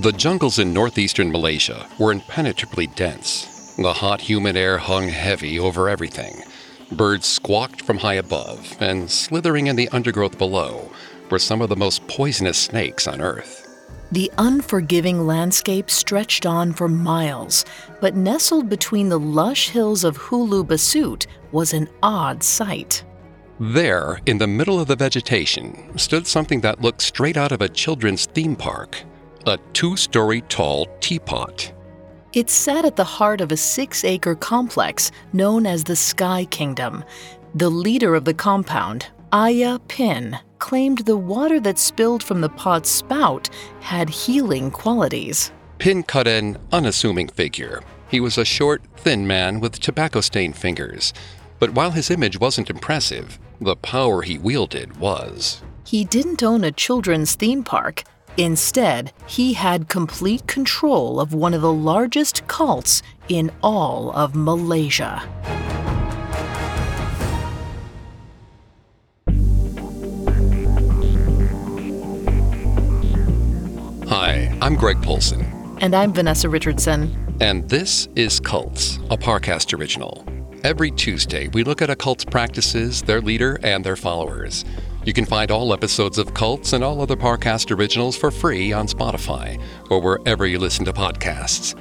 The jungles in northeastern Malaysia were impenetrably dense. The hot, humid air hung heavy over everything. Birds squawked from high above, and slithering in the undergrowth below were some of the most poisonous snakes on Earth. The unforgiving landscape stretched on for miles, but nestled between the lush hills of Hulu Besut was an odd sight. There, in the middle of the vegetation, stood something that looked straight out of a children's theme park a two story tall teapot. It sat at the heart of a six acre complex known as the Sky Kingdom. The leader of the compound, Ayah Pin, claimed the water that spilled from the pot's spout had healing qualities. Pin cut an unassuming figure. He was a short, thin man with tobacco stained fingers. But while his image wasn't impressive, the power he wielded was. He didn't own a children's theme park. Instead, he had complete control of one of the largest cults in all of Malaysia. Hi, I'm Greg Polcyn. And I'm Vanessa Richardson. And this is Cults, a Parcast original. Every Tuesday, we look at a cult's practices, their leader, and their followers. You can find all episodes of Cults and all other Parcast originals for free on Spotify or wherever you listen to podcasts.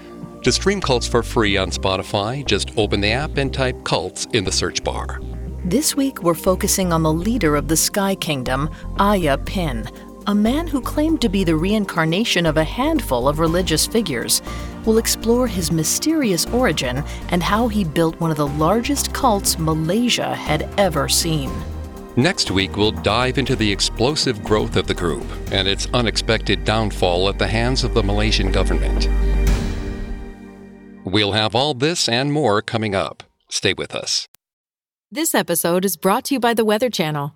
To stream Cults for free on Spotify, just open the app and type Cults in the search bar. This week, we're focusing on the leader of the Sky Kingdom, Ayah Pin, a man who claimed to be the reincarnation of a handful of religious figures. We'll explore his mysterious origin and how he built one of the largest cults Malaysia had ever seen. Next week, we'll dive into the explosive growth of the group and its unexpected downfall at the hands of the Malaysian government. We'll have all this and more coming up. Stay with us. This episode is brought to you by the Weather Channel.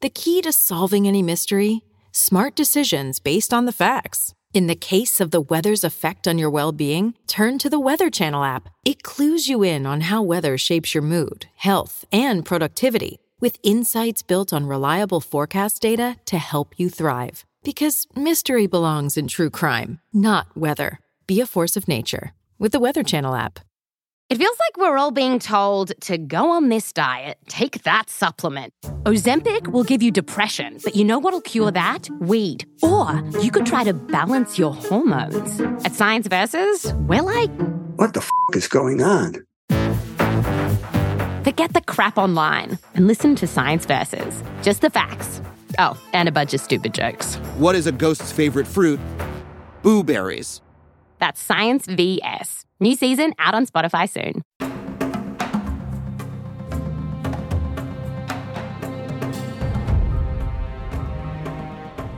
The key to solving any mystery smart decisions based on the facts. In the case of the weather's effect on your well being, turn to the Weather Channel app. It clues you in on how weather shapes your mood, health, and productivity, with insights built on reliable forecast data to help you thrive. Because mystery belongs in true crime, not weather. Be a force of nature with the Weather Channel app. It feels like we're all being told to go on this diet, take that supplement. Ozempic will give you depression, but you know what'll cure that? Weed. Or you could try to balance your hormones. At Science Versus, we're like, what the f is going on? Forget the crap online and listen to Science Versus. Just the facts. Oh, and a bunch of stupid jokes. What is a ghost's favorite fruit? Blueberries. That's Science VS. New season out on Spotify soon.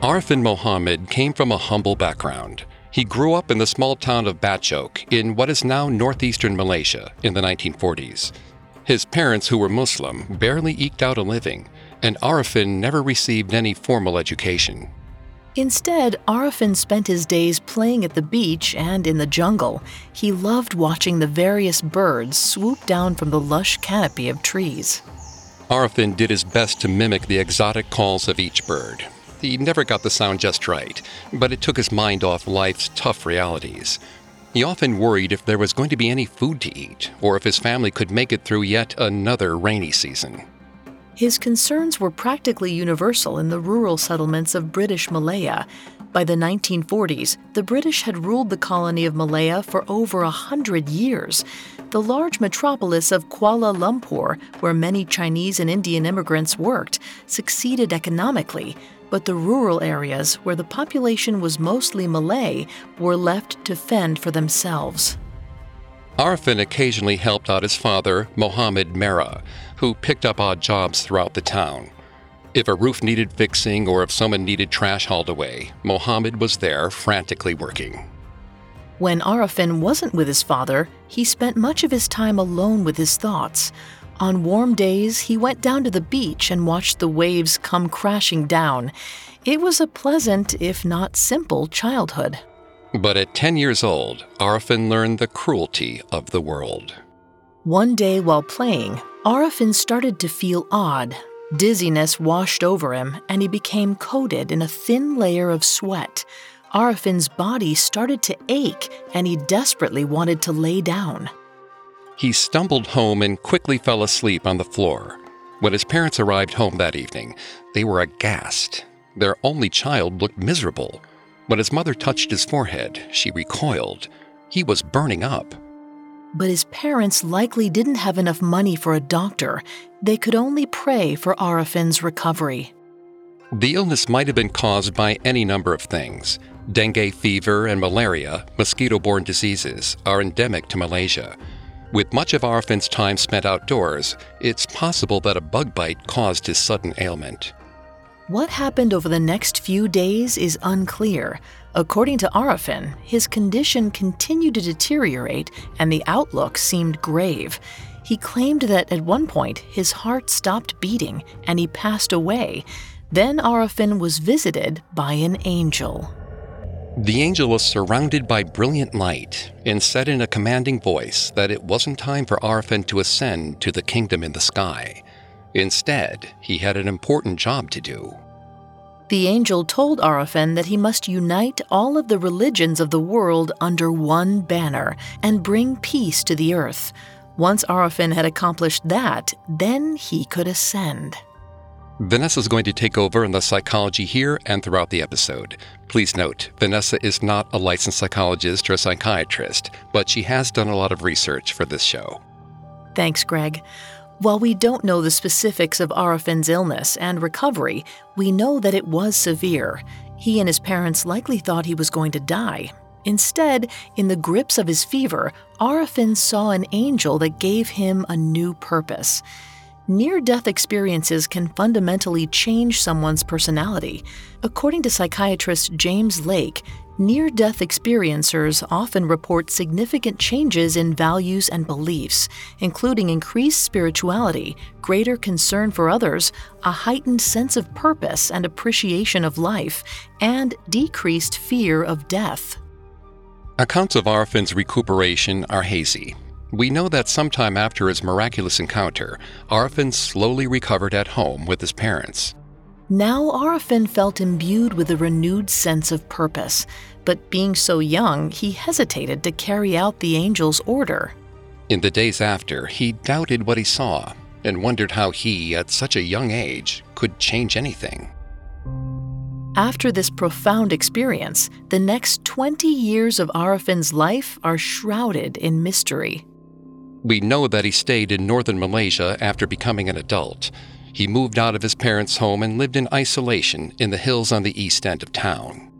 Arifin Mohammed came from a humble background. He grew up in the small town of Bachok in what is now northeastern Malaysia in the 1940s. His parents, who were Muslim, barely eked out a living, and Arifin never received any formal education. Instead, Arifin spent his days playing at the beach and in the jungle. He loved watching the various birds swoop down from the lush canopy of trees. Arifin did his best to mimic the exotic calls of each bird. He never got the sound just right, but it took his mind off life's tough realities. He often worried if there was going to be any food to eat, or if his family could make it through yet another rainy season. His concerns were practically universal in the rural settlements of British Malaya. By the 1940s, the British had ruled the colony of Malaya for over a hundred years. The large metropolis of Kuala Lumpur, where many Chinese and Indian immigrants worked, succeeded economically, but the rural areas, where the population was mostly Malay, were left to fend for themselves. Arifin occasionally helped out his father, Mohammed Mera, who picked up odd jobs throughout the town. If a roof needed fixing or if someone needed trash hauled away, Mohammed was there frantically working. When Arifin wasn't with his father, he spent much of his time alone with his thoughts. On warm days, he went down to the beach and watched the waves come crashing down. It was a pleasant, if not simple, childhood. But at 10 years old, Arifin learned the cruelty of the world. One day while playing, Arifin started to feel odd. Dizziness washed over him, and he became coated in a thin layer of sweat. Arifin's body started to ache and he desperately wanted to lay down. He stumbled home and quickly fell asleep on the floor. When his parents arrived home that evening, they were aghast. Their only child looked miserable. When his mother touched his forehead, she recoiled. He was burning up. But his parents likely didn't have enough money for a doctor. They could only pray for Arifin's recovery. The illness might have been caused by any number of things. Dengue fever and malaria, mosquito borne diseases, are endemic to Malaysia. With much of Arifin's time spent outdoors, it's possible that a bug bite caused his sudden ailment. What happened over the next few days is unclear. According to Arifin, his condition continued to deteriorate and the outlook seemed grave. He claimed that at one point his heart stopped beating and he passed away. Then Arifin was visited by an angel. The angel was surrounded by brilliant light and said in a commanding voice that it wasn't time for Arifin to ascend to the kingdom in the sky. Instead, he had an important job to do. The angel told Arifin that he must unite all of the religions of the world under one banner and bring peace to the earth. Once Arifin had accomplished that, then he could ascend. Vanessa is going to take over in the psychology here and throughout the episode. Please note, Vanessa is not a licensed psychologist or a psychiatrist, but she has done a lot of research for this show. Thanks, Greg. While we don't know the specifics of Arifin's illness and recovery, we know that it was severe. He and his parents likely thought he was going to die. Instead, in the grips of his fever, Arifin saw an angel that gave him a new purpose. Near death experiences can fundamentally change someone's personality. According to psychiatrist James Lake, near death experiencers often report significant changes in values and beliefs, including increased spirituality, greater concern for others, a heightened sense of purpose and appreciation of life, and decreased fear of death. Accounts of Arifin's recuperation are hazy, we know that sometime after his miraculous encounter, Arifin slowly recovered at home with his parents. Now Arifin felt imbued with a renewed sense of purpose, but being so young, he hesitated to carry out the angel's order. In the days after, he doubted what he saw and wondered how he, at such a young age, could change anything. After this profound experience, the next 20 years of Arifin's life are shrouded in mystery. We know that he stayed in northern Malaysia after becoming an adult. He moved out of his parents' home and lived in isolation in the hills on the east end of town.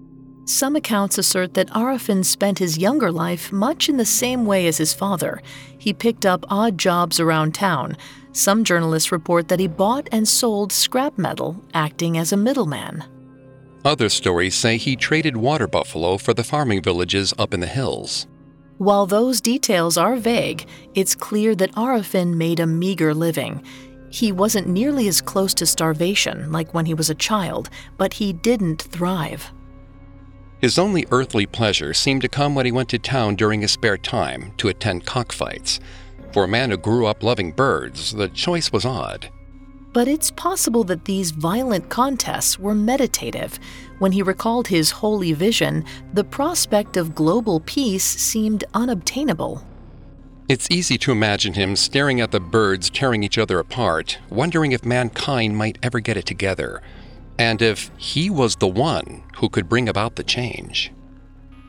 Some accounts assert that Arifin spent his younger life much in the same way as his father. He picked up odd jobs around town. Some journalists report that he bought and sold scrap metal, acting as a middleman. Other stories say he traded water buffalo for the farming villages up in the hills. While those details are vague, it's clear that Arifin made a meager living. He wasn't nearly as close to starvation like when he was a child, but he didn't thrive. His only earthly pleasure seemed to come when he went to town during his spare time to attend cockfights. For a man who grew up loving birds, the choice was odd. But it's possible that these violent contests were meditative. When he recalled his holy vision, the prospect of global peace seemed unobtainable. It's easy to imagine him staring at the birds tearing each other apart, wondering if mankind might ever get it together, and if he was the one who could bring about the change.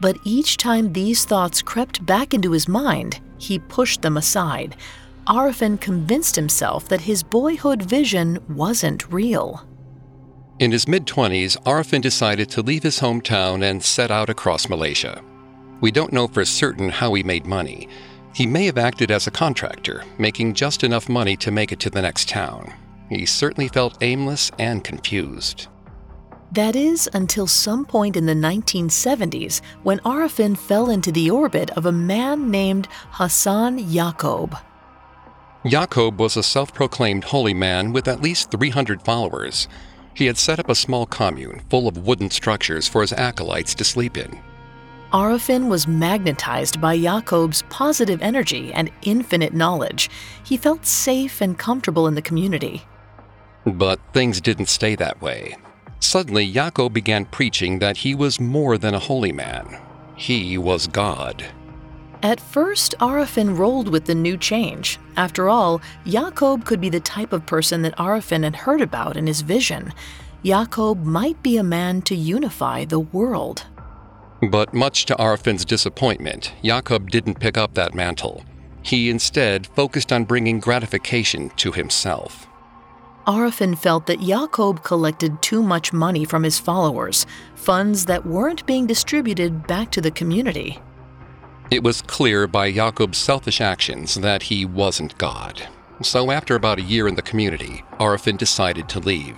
But each time these thoughts crept back into his mind, he pushed them aside, Arifin convinced himself that his boyhood vision wasn't real. In his mid 20s, Arifin decided to leave his hometown and set out across Malaysia. We don't know for certain how he made money. He may have acted as a contractor, making just enough money to make it to the next town. He certainly felt aimless and confused. That is, until some point in the 1970s when Arifin fell into the orbit of a man named Hassan Yaakob. Jacob was a self proclaimed holy man with at least 300 followers. He had set up a small commune full of wooden structures for his acolytes to sleep in. Arifin was magnetized by Jacob's positive energy and infinite knowledge. He felt safe and comfortable in the community. But things didn't stay that way. Suddenly, Yaakob began preaching that he was more than a holy man. He was God. At first, Arifin rolled with the new change. After all, Jacob could be the type of person that Arifin had heard about in his vision. Jacob might be a man to unify the world. But much to Arifin's disappointment, Jacob didn't pick up that mantle. He instead focused on bringing gratification to himself. Arifin felt that Jacob collected too much money from his followers, funds that weren't being distributed back to the community. It was clear by Jacob's selfish actions that he wasn't God. So after about a year in the community, Arifin decided to leave.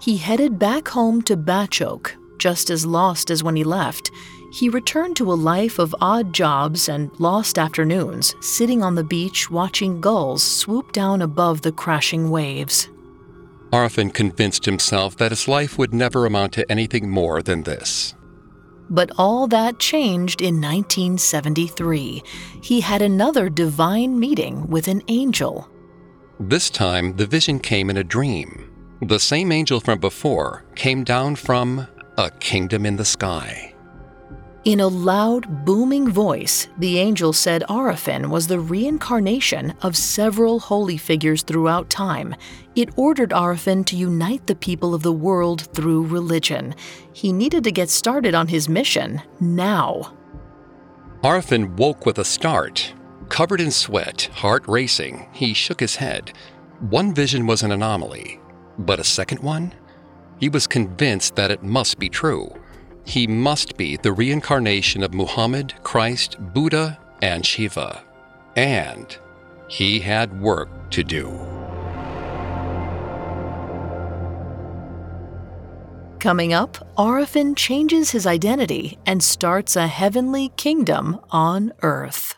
He headed back home to Bachok, just as lost as when he left. He returned to a life of odd jobs and lost afternoons, sitting on the beach watching gulls swoop down above the crashing waves. Arifin convinced himself that his life would never amount to anything more than this. But all that changed in 1973. He had another divine meeting with an angel. This time, the vision came in a dream. The same angel from before came down from a kingdom in the sky. In a loud, booming voice, the angel said Arifin was the reincarnation of several holy figures throughout time. It ordered Arifin to unite the people of the world through religion. He needed to get started on his mission now. Arifin woke with a start. Covered in sweat, heart racing, he shook his head. One vision was an anomaly, but a second one? He was convinced that it must be true. He must be the reincarnation of Muhammad, Christ, Buddha, and Shiva. And he had work to do. Coming up, Arifin changes his identity and starts a heavenly kingdom on Earth.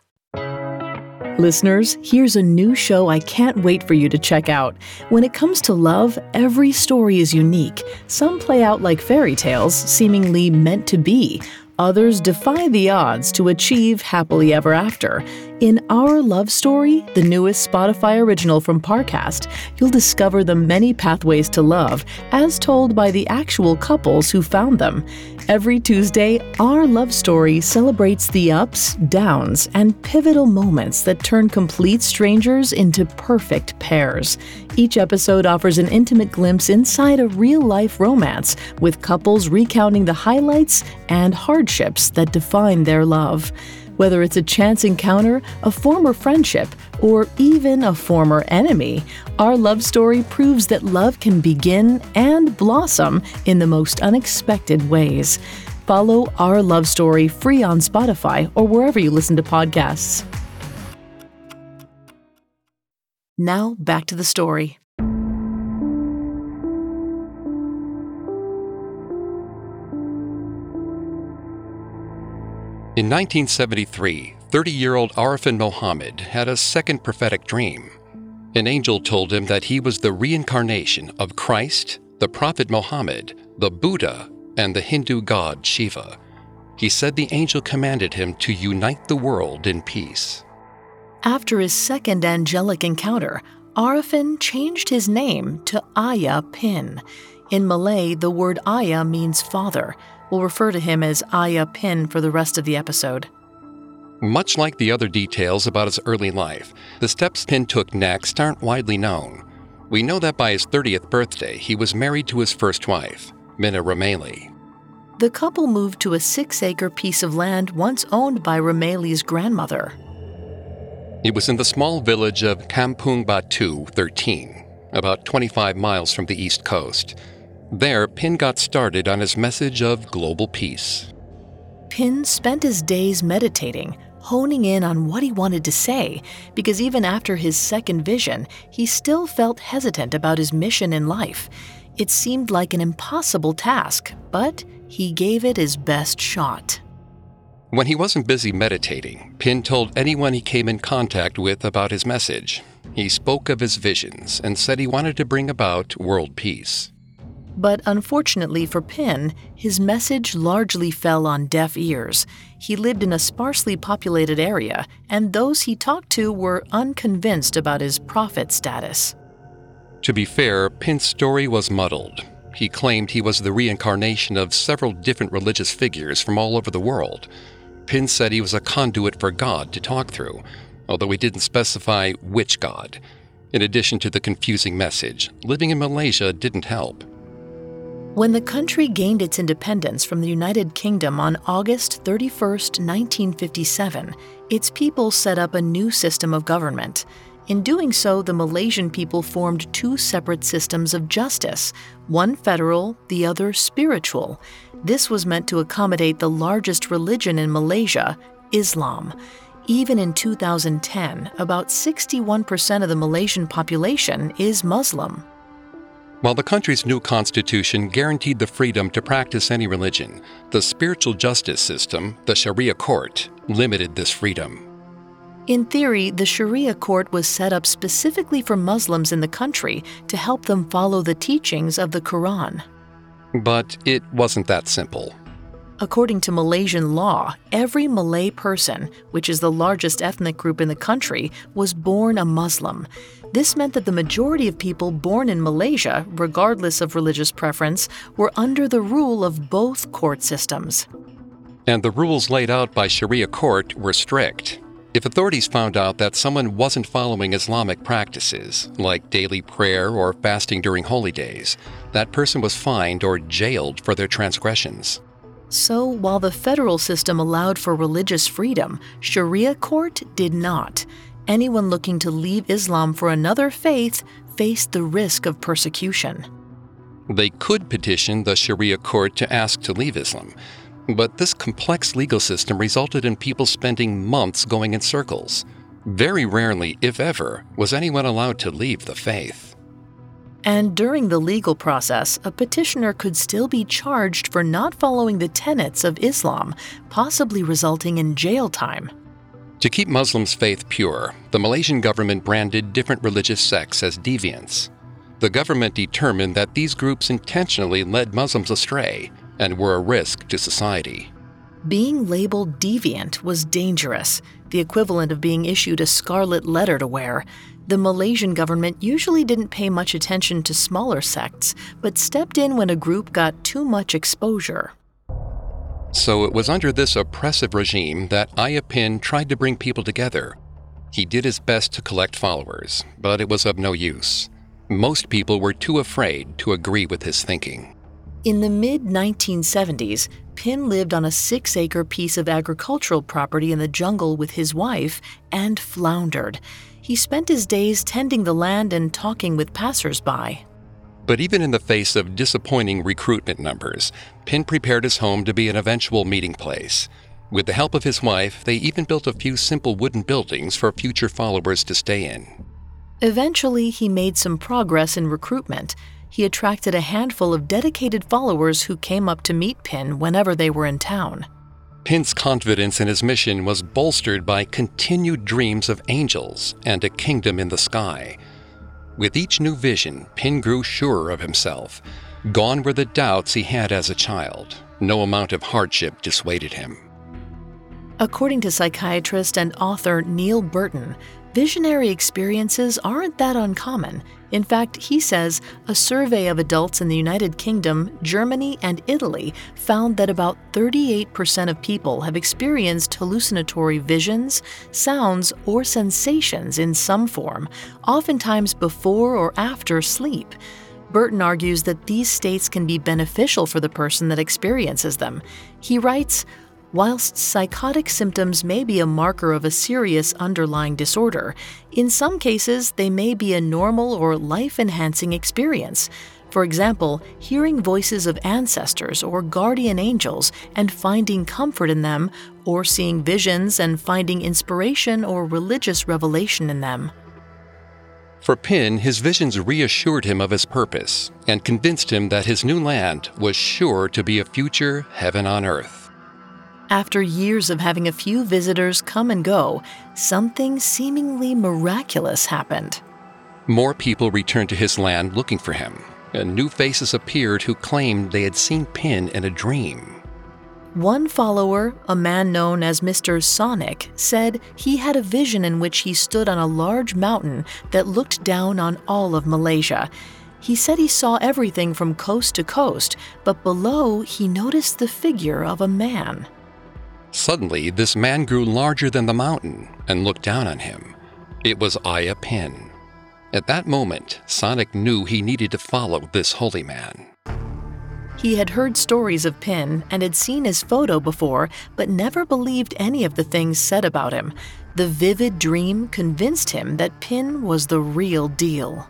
Listeners, here's a new show I can't wait for you to check out. When it comes to love, every story is unique. Some play out like fairy tales, seemingly meant to be. Others defy the odds to achieve happily ever after. In Our Love Story, the newest Spotify original from Parcast, you'll discover the many pathways to love, as told by the actual couples who found them. Every Tuesday, Our Love Story celebrates the ups, downs, and pivotal moments that turn complete strangers into perfect pairs. Each episode offers an intimate glimpse inside a real life romance, with couples recounting the highlights and hardships that define their love. Whether it's a chance encounter, a former friendship, or even a former enemy, our love story proves that love can begin and blossom in the most unexpected ways. Follow Our Love Story free on Spotify or wherever you listen to podcasts. Now, back to the story. In 1973, 30 year old Arifin Mohammed had a second prophetic dream. An angel told him that he was the reincarnation of Christ, the Prophet Muhammad, the Buddha, and the Hindu god Shiva. He said the angel commanded him to unite the world in peace. After his second angelic encounter, Arifin changed his name to Ayah Pin. In Malay, the word Ayah means father. We'll refer to him as Ayah Pin for the rest of the episode. Much like the other details about his early life, the steps Pin took next aren't widely known. We know that by his 30th birthday, he was married to his first wife, Minna Rameli. The couple moved to a six acre piece of land once owned by Rameli's grandmother. It was in the small village of Kampung Batu 13, about 25 miles from the east coast. There, Pin got started on his message of global peace. Pin spent his days meditating, honing in on what he wanted to say, because even after his second vision, he still felt hesitant about his mission in life. It seemed like an impossible task, but he gave it his best shot. When he wasn't busy meditating, Pin told anyone he came in contact with about his message. He spoke of his visions and said he wanted to bring about world peace. But unfortunately for Pin, his message largely fell on deaf ears. He lived in a sparsely populated area, and those he talked to were unconvinced about his prophet status. To be fair, Pin's story was muddled. he claimed he was the reincarnation of several different religious figures from all over the world. Pin said he was a conduit for God to talk through, although he didn't specify which God. In addition to the confusing message, living in Malaysia didn't help. When the country gained its independence from the United Kingdom on August 31, 1957, its people set up a new system of government. In doing so, the Malaysian people formed two separate systems of justice, one federal, the other spiritual. This was meant to accommodate the largest religion in Malaysia, Islam. Even in 2010, about 61% of the Malaysian population is Muslim. While the country's new constitution guaranteed the freedom to practice any religion, the spiritual justice system, the Sharia court, limited this freedom. In theory, the Sharia court was set up specifically for Muslims in the country to help them follow the teachings of the Quran. But it wasn't that simple. According to Malaysian law, every Malay person, which is the largest ethnic group in the country, was born a Muslim. This meant that the majority of people born in Malaysia, regardless of religious preference, were under the rule of both court systems. And the rules laid out by Sharia court were strict. If authorities found out that someone wasn't following Islamic practices, like daily prayer or fasting during holy days, that person was fined or jailed for their transgressions. So, while the federal system allowed for religious freedom, Sharia court did not. Anyone looking to leave Islam for another faith faced the risk of persecution. They could petition the Sharia court to ask to leave Islam, but this complex legal system resulted in people spending months going in circles. Very rarely, if ever, was anyone allowed to leave the faith. And during the legal process, a petitioner could still be charged for not following the tenets of Islam, possibly resulting in jail time. To keep Muslims' faith pure, the Malaysian government branded different religious sects as deviants. The government determined that these groups intentionally led Muslims astray and were a risk to society. Being labeled deviant was dangerous, the equivalent of being issued a scarlet letter to wear. The Malaysian government usually didn't pay much attention to smaller sects, but stepped in when a group got too much exposure. So it was under this oppressive regime that Ayah Pin tried to bring people together. He did his best to collect followers, but it was of no use. Most people were too afraid to agree with his thinking. In the mid 1970s, Pin lived on a six acre piece of agricultural property in the jungle with his wife and floundered. He spent his days tending the land and talking with passersby. But even in the face of disappointing recruitment numbers, Pin prepared his home to be an eventual meeting place. With the help of his wife, they even built a few simple wooden buildings for future followers to stay in. Eventually, he made some progress in recruitment he attracted a handful of dedicated followers who came up to meet Pin whenever they were in town. Pin's confidence in his mission was bolstered by continued dreams of angels and a kingdom in the sky. With each new vision, Pin grew surer of himself. Gone were the doubts he had as a child. No amount of hardship dissuaded him. According to psychiatrist and author Neil Burton, visionary experiences aren't that uncommon. In fact, he says a survey of adults in the United Kingdom, Germany, and Italy found that about 38% of people have experienced hallucinatory visions, sounds, or sensations in some form, oftentimes before or after sleep. Burton argues that these states can be beneficial for the person that experiences them. He writes, Whilst psychotic symptoms may be a marker of a serious underlying disorder, in some cases they may be a normal or life enhancing experience. For example, hearing voices of ancestors or guardian angels and finding comfort in them, or seeing visions and finding inspiration or religious revelation in them. For Pin, his visions reassured him of his purpose and convinced him that his new land was sure to be a future heaven on earth. After years of having a few visitors come and go, something seemingly miraculous happened. More people returned to his land looking for him, and new faces appeared who claimed they had seen Pin in a dream. One follower, a man known as Mr. Sonic, said he had a vision in which he stood on a large mountain that looked down on all of Malaysia. He said he saw everything from coast to coast, but below he noticed the figure of a man. Suddenly, this man grew larger than the mountain and looked down on him. It was Ayah Pin. At that moment, Sonic knew he needed to follow this holy man. He had heard stories of Pin and had seen his photo before, but never believed any of the things said about him. The vivid dream convinced him that Pin was the real deal.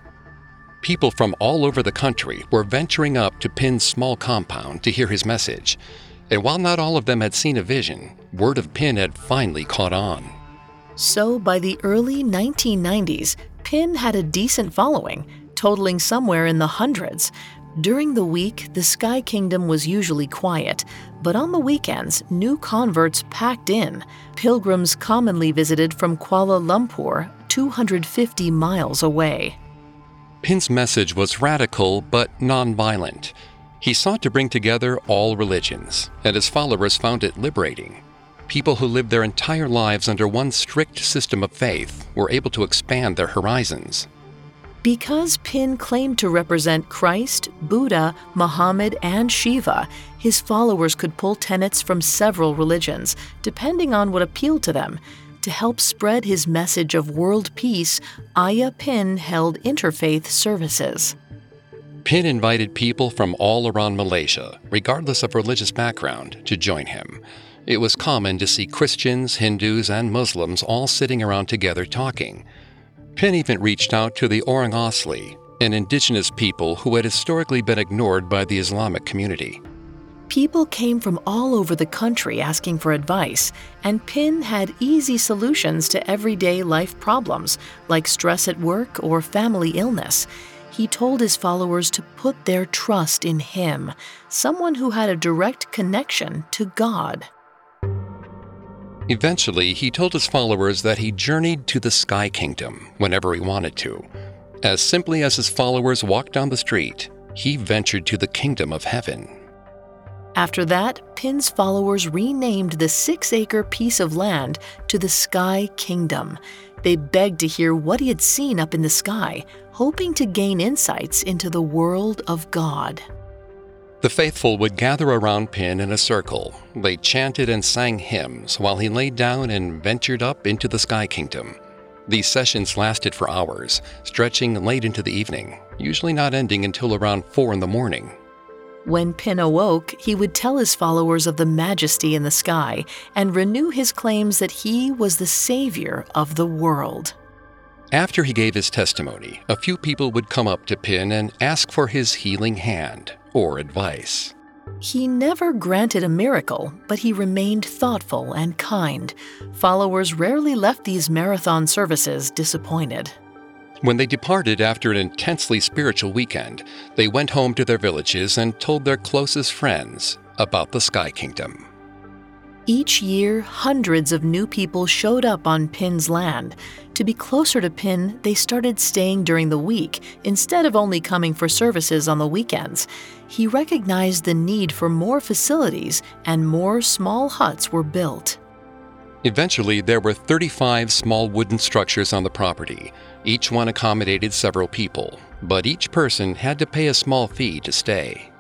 People from all over the country were venturing up to Pin's small compound to hear his message. And while not all of them had seen a vision, word of Pin had finally caught on. So by the early 1990s, Pin had a decent following, totaling somewhere in the hundreds. During the week, the Sky Kingdom was usually quiet, but on the weekends, new converts packed in. Pilgrims commonly visited from Kuala Lumpur, 250 miles away. Pin's message was radical but nonviolent. He sought to bring together all religions, and his followers found it liberating. People who lived their entire lives under one strict system of faith were able to expand their horizons. Because Pin claimed to represent Christ, Buddha, Muhammad, and Shiva, his followers could pull tenets from several religions, depending on what appealed to them. To help spread his message of world peace, Ayah Pin held interfaith services. Pin invited people from all around Malaysia, regardless of religious background, to join him. It was common to see Christians, Hindus, and Muslims all sitting around together talking. Pin even reached out to the Orang Asli, an indigenous people who had historically been ignored by the Islamic community. People came from all over the country asking for advice, and Pin had easy solutions to everyday life problems like stress at work or family illness. He told his followers to put their trust in him, someone who had a direct connection to God. Eventually, he told his followers that he journeyed to the Sky Kingdom whenever he wanted to. As simply as his followers walked down the street, he ventured to the kingdom of heaven. After that, Pin's followers renamed the six acre piece of land to the Sky Kingdom. They begged to hear what he had seen up in the sky, hoping to gain insights into the world of God. The faithful would gather around Pin in a circle. They chanted and sang hymns while he lay down and ventured up into the Sky Kingdom. These sessions lasted for hours, stretching late into the evening, usually not ending until around 4 in the morning. When Pin awoke, he would tell his followers of the majesty in the sky and renew his claims that he was the savior of the world. After he gave his testimony, a few people would come up to Pin and ask for his healing hand or advice. He never granted a miracle, but he remained thoughtful and kind. Followers rarely left these marathon services disappointed. When they departed after an intensely spiritual weekend, they went home to their villages and told their closest friends about the Sky Kingdom. Each year, hundreds of new people showed up on Pin's land. To be closer to Pin, they started staying during the week instead of only coming for services on the weekends. He recognized the need for more facilities, and more small huts were built. Eventually, there were 35 small wooden structures on the property. Each one accommodated several people, but each person had to pay a small fee to stay.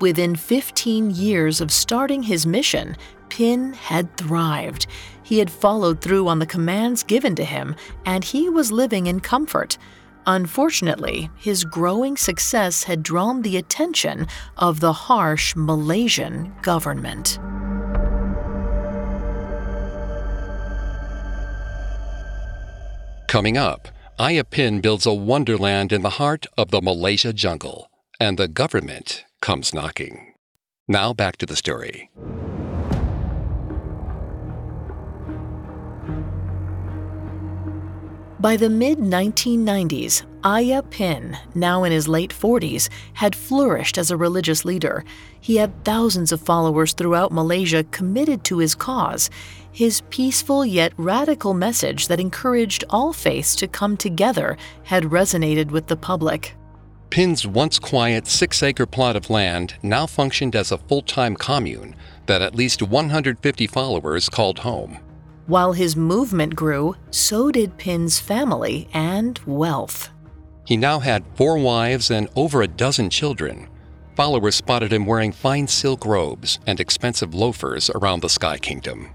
Within 15 years of starting his mission, Pin had thrived. He had followed through on the commands given to him, and he was living in comfort. Unfortunately, his growing success had drawn the attention of the harsh Malaysian government. Coming up, Ayah Pin builds a wonderland in the heart of the Malaysia jungle, and the government comes knocking. Now back to the story. By the mid 1990s, Ayah Pin, now in his late 40s, had flourished as a religious leader. He had thousands of followers throughout Malaysia committed to his cause. His peaceful yet radical message that encouraged all faiths to come together had resonated with the public. Pin's once quiet six acre plot of land now functioned as a full time commune that at least 150 followers called home. While his movement grew, so did Pin's family and wealth. He now had four wives and over a dozen children. Followers spotted him wearing fine silk robes and expensive loafers around the Sky Kingdom.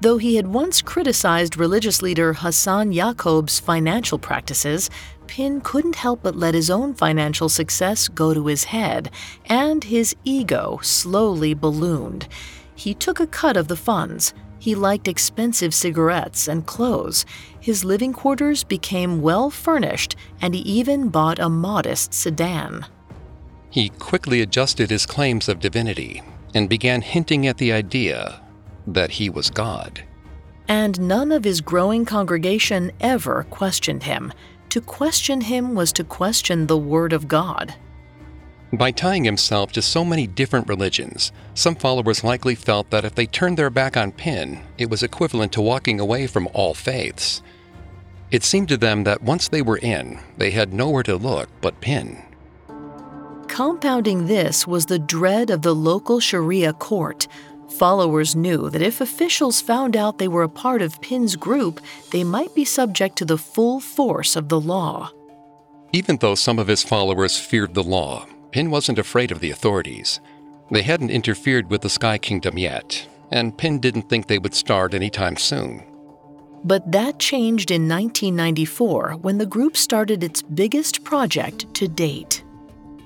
Though he had once criticized religious leader Hassan Yaakob's financial practices, Pin couldn't help but let his own financial success go to his head, and his ego slowly ballooned. He took a cut of the funds. He liked expensive cigarettes and clothes. His living quarters became well furnished, and he even bought a modest sedan. He quickly adjusted his claims of divinity and began hinting at the idea that he was God. And none of his growing congregation ever questioned him. To question him was to question the Word of God. By tying himself to so many different religions, some followers likely felt that if they turned their back on Pin, it was equivalent to walking away from all faiths. It seemed to them that once they were in, they had nowhere to look but Pin. Compounding this was the dread of the local Sharia court, Followers knew that if officials found out they were a part of Pin's group, they might be subject to the full force of the law. Even though some of his followers feared the law, Pin wasn't afraid of the authorities. They hadn't interfered with the Sky Kingdom yet, and Pin didn't think they would start anytime soon. But that changed in 1994 when the group started its biggest project to date.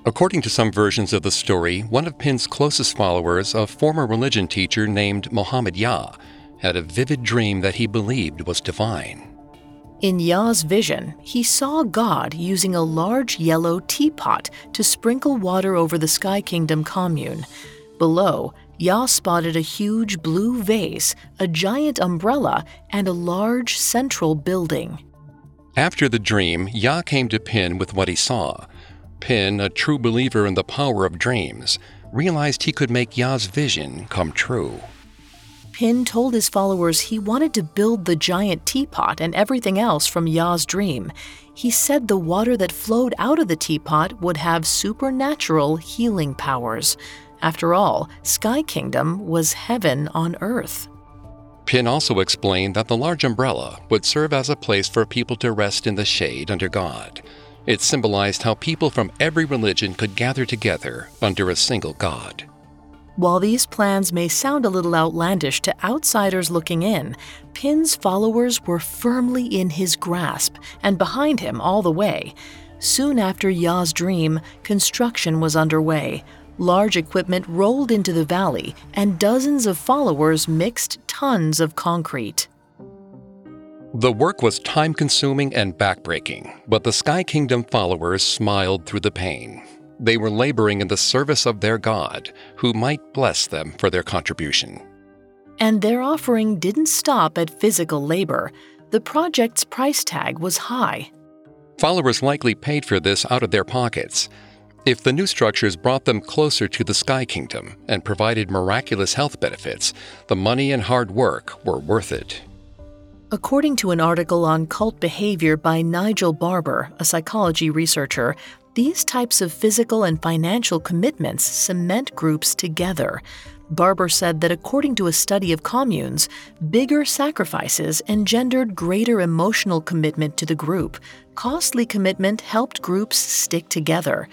According to some versions of the story, one of Pin's closest followers, a former religion teacher named Mohammed Yah, had a vivid dream that he believed was divine. In Yah's vision, he saw God using a large yellow teapot to sprinkle water over the Sky Kingdom commune. Below, Yah spotted a huge blue vase, a giant umbrella, and a large central building. After the dream, Yah came to Pin with what he saw. Pin, a true believer in the power of dreams, realized he could make Yah's vision come true. Pin told his followers he wanted to build the giant teapot and everything else from Yah's dream. He said the water that flowed out of the teapot would have supernatural healing powers. After all, Sky Kingdom was heaven on earth. Pin also explained that the large umbrella would serve as a place for people to rest in the shade under God. It symbolized how people from every religion could gather together under a single God. While these plans may sound a little outlandish to outsiders looking in, Pin's followers were firmly in his grasp and behind him all the way. Soon after Yah's dream, construction was underway. Large equipment rolled into the valley, and dozens of followers mixed tons of concrete. The work was time consuming and backbreaking, but the Sky Kingdom followers smiled through the pain. They were laboring in the service of their God, who might bless them for their contribution. And their offering didn't stop at physical labor. The project's price tag was high. Followers likely paid for this out of their pockets. If the new structures brought them closer to the Sky Kingdom and provided miraculous health benefits, the money and hard work were worth it. According to an article on cult behavior by Nigel Barber, a psychology researcher, these types of physical and financial commitments cement groups together. Barber said that according to a study of communes, bigger sacrifices engendered greater emotional commitment to the group. Costly commitment helped groups stick together.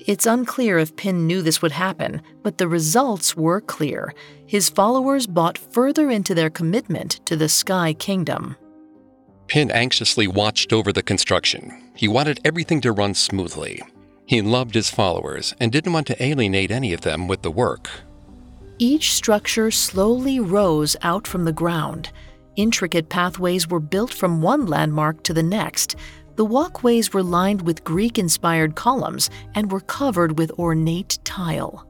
It's unclear if Pin knew this would happen, but the results were clear. His followers bought further into their commitment to the Sky Kingdom. Pin anxiously watched over the construction. He wanted everything to run smoothly. He loved his followers and didn't want to alienate any of them with the work. Each structure slowly rose out from the ground. Intricate pathways were built from one landmark to the next, the walkways were lined with Greek inspired columns and were covered with ornate tile.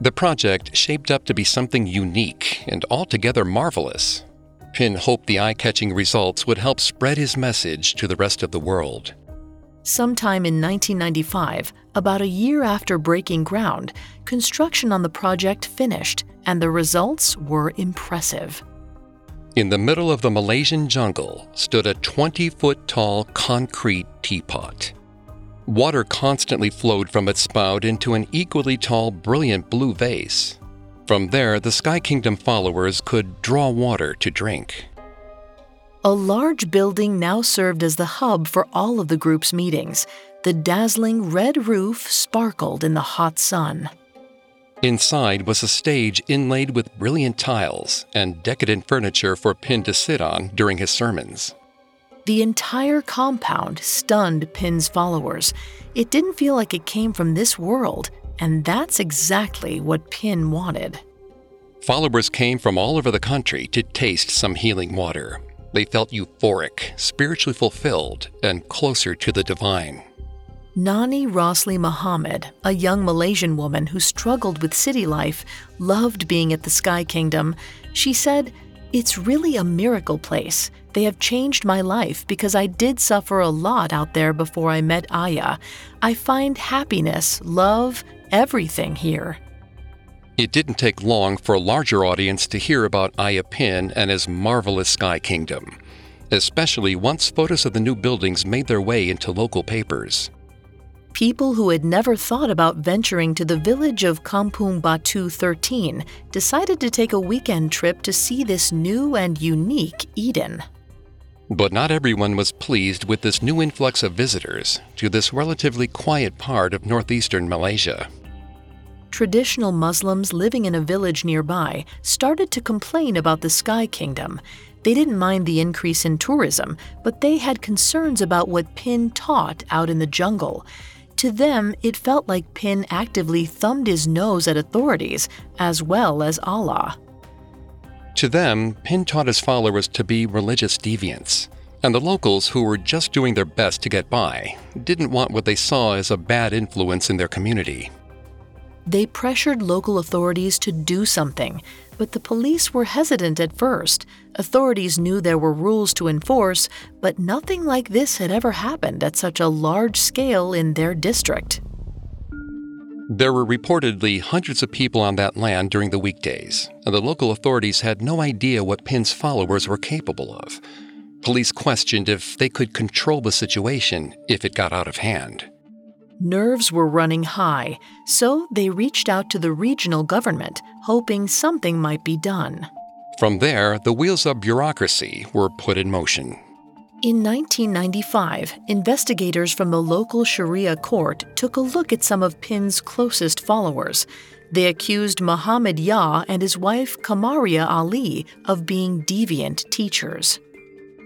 The project shaped up to be something unique and altogether marvelous. Pin hoped the eye catching results would help spread his message to the rest of the world. Sometime in 1995, about a year after breaking ground, construction on the project finished, and the results were impressive. In the middle of the Malaysian jungle stood a 20 foot tall concrete teapot. Water constantly flowed from its spout into an equally tall, brilliant blue vase. From there, the Sky Kingdom followers could draw water to drink. A large building now served as the hub for all of the group's meetings. the dazzling red roof sparkled in the hot sun. Inside was a stage inlaid with brilliant tiles and decadent furniture for Pin to sit on during his sermons. The entire compound stunned Pin's followers. It didn't feel like it came from this world, and that's exactly what Pin wanted. Followers came from all over the country to taste some healing water. They felt euphoric, spiritually fulfilled, and closer to the divine. Nani Rosli Muhammad, a young Malaysian woman who struggled with city life, loved being at the Sky Kingdom. She said, It's really a miracle place. They have changed my life because I did suffer a lot out there before I met Ayah. I find happiness, love, everything here. It didn't take long for a larger audience to hear about Ayah Pin and his marvelous Sky Kingdom, especially once photos of the new buildings made their way into local papers. People who had never thought about venturing to the village of Kampung Batu 13 decided to take a weekend trip to see this new and unique Eden. But not everyone was pleased with this new influx of visitors to this relatively quiet part of northeastern Malaysia. Traditional Muslims living in a village nearby started to complain about the Sky Kingdom. They didn't mind the increase in tourism, but they had concerns about what Pin taught out in the jungle. To them, it felt like Pin actively thumbed his nose at authorities as well as Allah. To them, Pin taught his followers to be religious deviants, and the locals who were just doing their best to get by didn't want what they saw as a bad influence in their community. They pressured local authorities to do something, but the police were hesitant at first. Authorities knew there were rules to enforce, but nothing like this had ever happened at such a large scale in their district. There were reportedly hundreds of people on that land during the weekdays, and the local authorities had no idea what Pin's followers were capable of. Police questioned if they could control the situation if it got out of hand. Nerves were running high, so they reached out to the regional government, hoping something might be done. From there, the wheels of bureaucracy were put in motion. In 1995, investigators from the local Sharia court took a look at some of Pin's closest followers. They accused Muhammad Ya and his wife Kamaria Ali of being deviant teachers.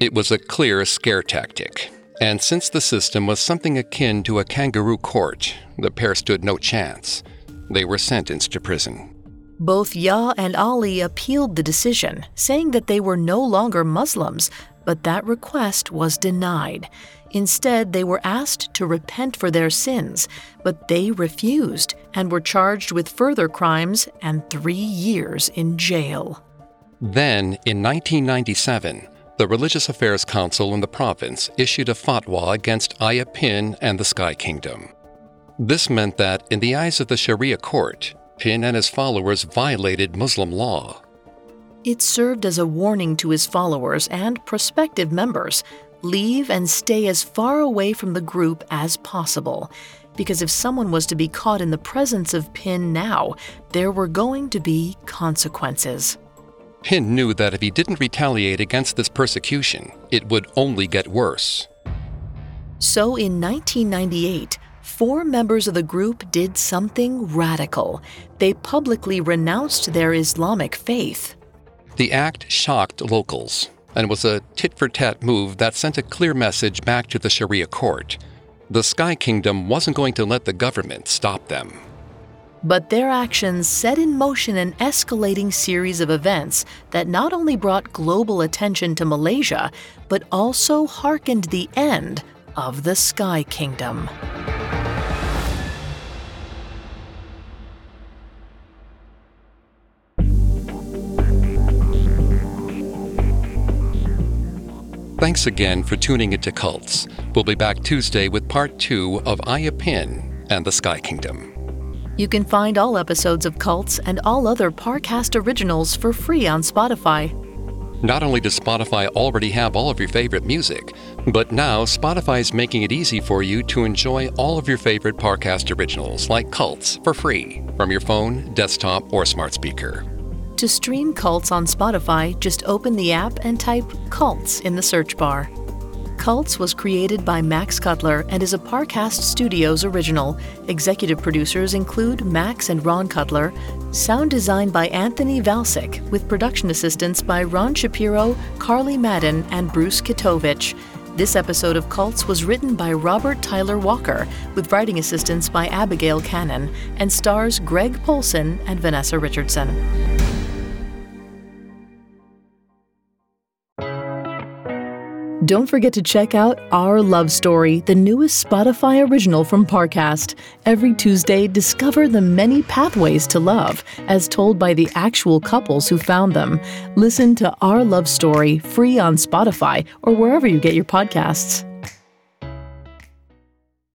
It was a clear scare tactic. And since the system was something akin to a kangaroo court, the pair stood no chance. They were sentenced to prison. Both Ya and Ali appealed the decision, saying that they were no longer Muslims, but that request was denied. Instead, they were asked to repent for their sins, but they refused and were charged with further crimes and three years in jail. Then, in 1997, the Religious Affairs Council in the province issued a fatwa against Ayah Pin and the Sky Kingdom. This meant that, in the eyes of the Sharia court, Pin and his followers violated Muslim law. It served as a warning to his followers and prospective members leave and stay as far away from the group as possible. Because if someone was to be caught in the presence of Pin now, there were going to be consequences. Pin knew that if he didn't retaliate against this persecution, it would only get worse. So in 1998, four members of the group did something radical. They publicly renounced their Islamic faith. The act shocked locals and was a tit for tat move that sent a clear message back to the Sharia court. The Sky Kingdom wasn't going to let the government stop them. But their actions set in motion an escalating series of events that not only brought global attention to Malaysia, but also harkened the end of the Sky Kingdom. Thanks again for tuning into Cults. We'll be back Tuesday with part two of Ayah Pin and the Sky Kingdom. You can find all episodes of Cults and all other Parcast originals for free on Spotify. Not only does Spotify already have all of your favorite music, but now Spotify is making it easy for you to enjoy all of your favorite Parcast originals like Cults for free from your phone, desktop, or smart speaker. To stream Cults on Spotify, just open the app and type Cults in the search bar. Cults was created by Max Cutler and is a Parcast Studios original. Executive producers include Max and Ron Cutler. Sound design by Anthony Valsic, with production assistance by Ron Shapiro, Carly Madden, and Bruce Kitovich. This episode of Cults was written by Robert Tyler Walker, with writing assistance by Abigail Cannon, and stars Greg Polcyn and Vanessa Richardson. Don't forget to check out Our Love Story, the newest Spotify original from Parcast. Every Tuesday, discover the many pathways to love, as told by the actual couples who found them. Listen to Our Love Story free on Spotify or wherever you get your podcasts.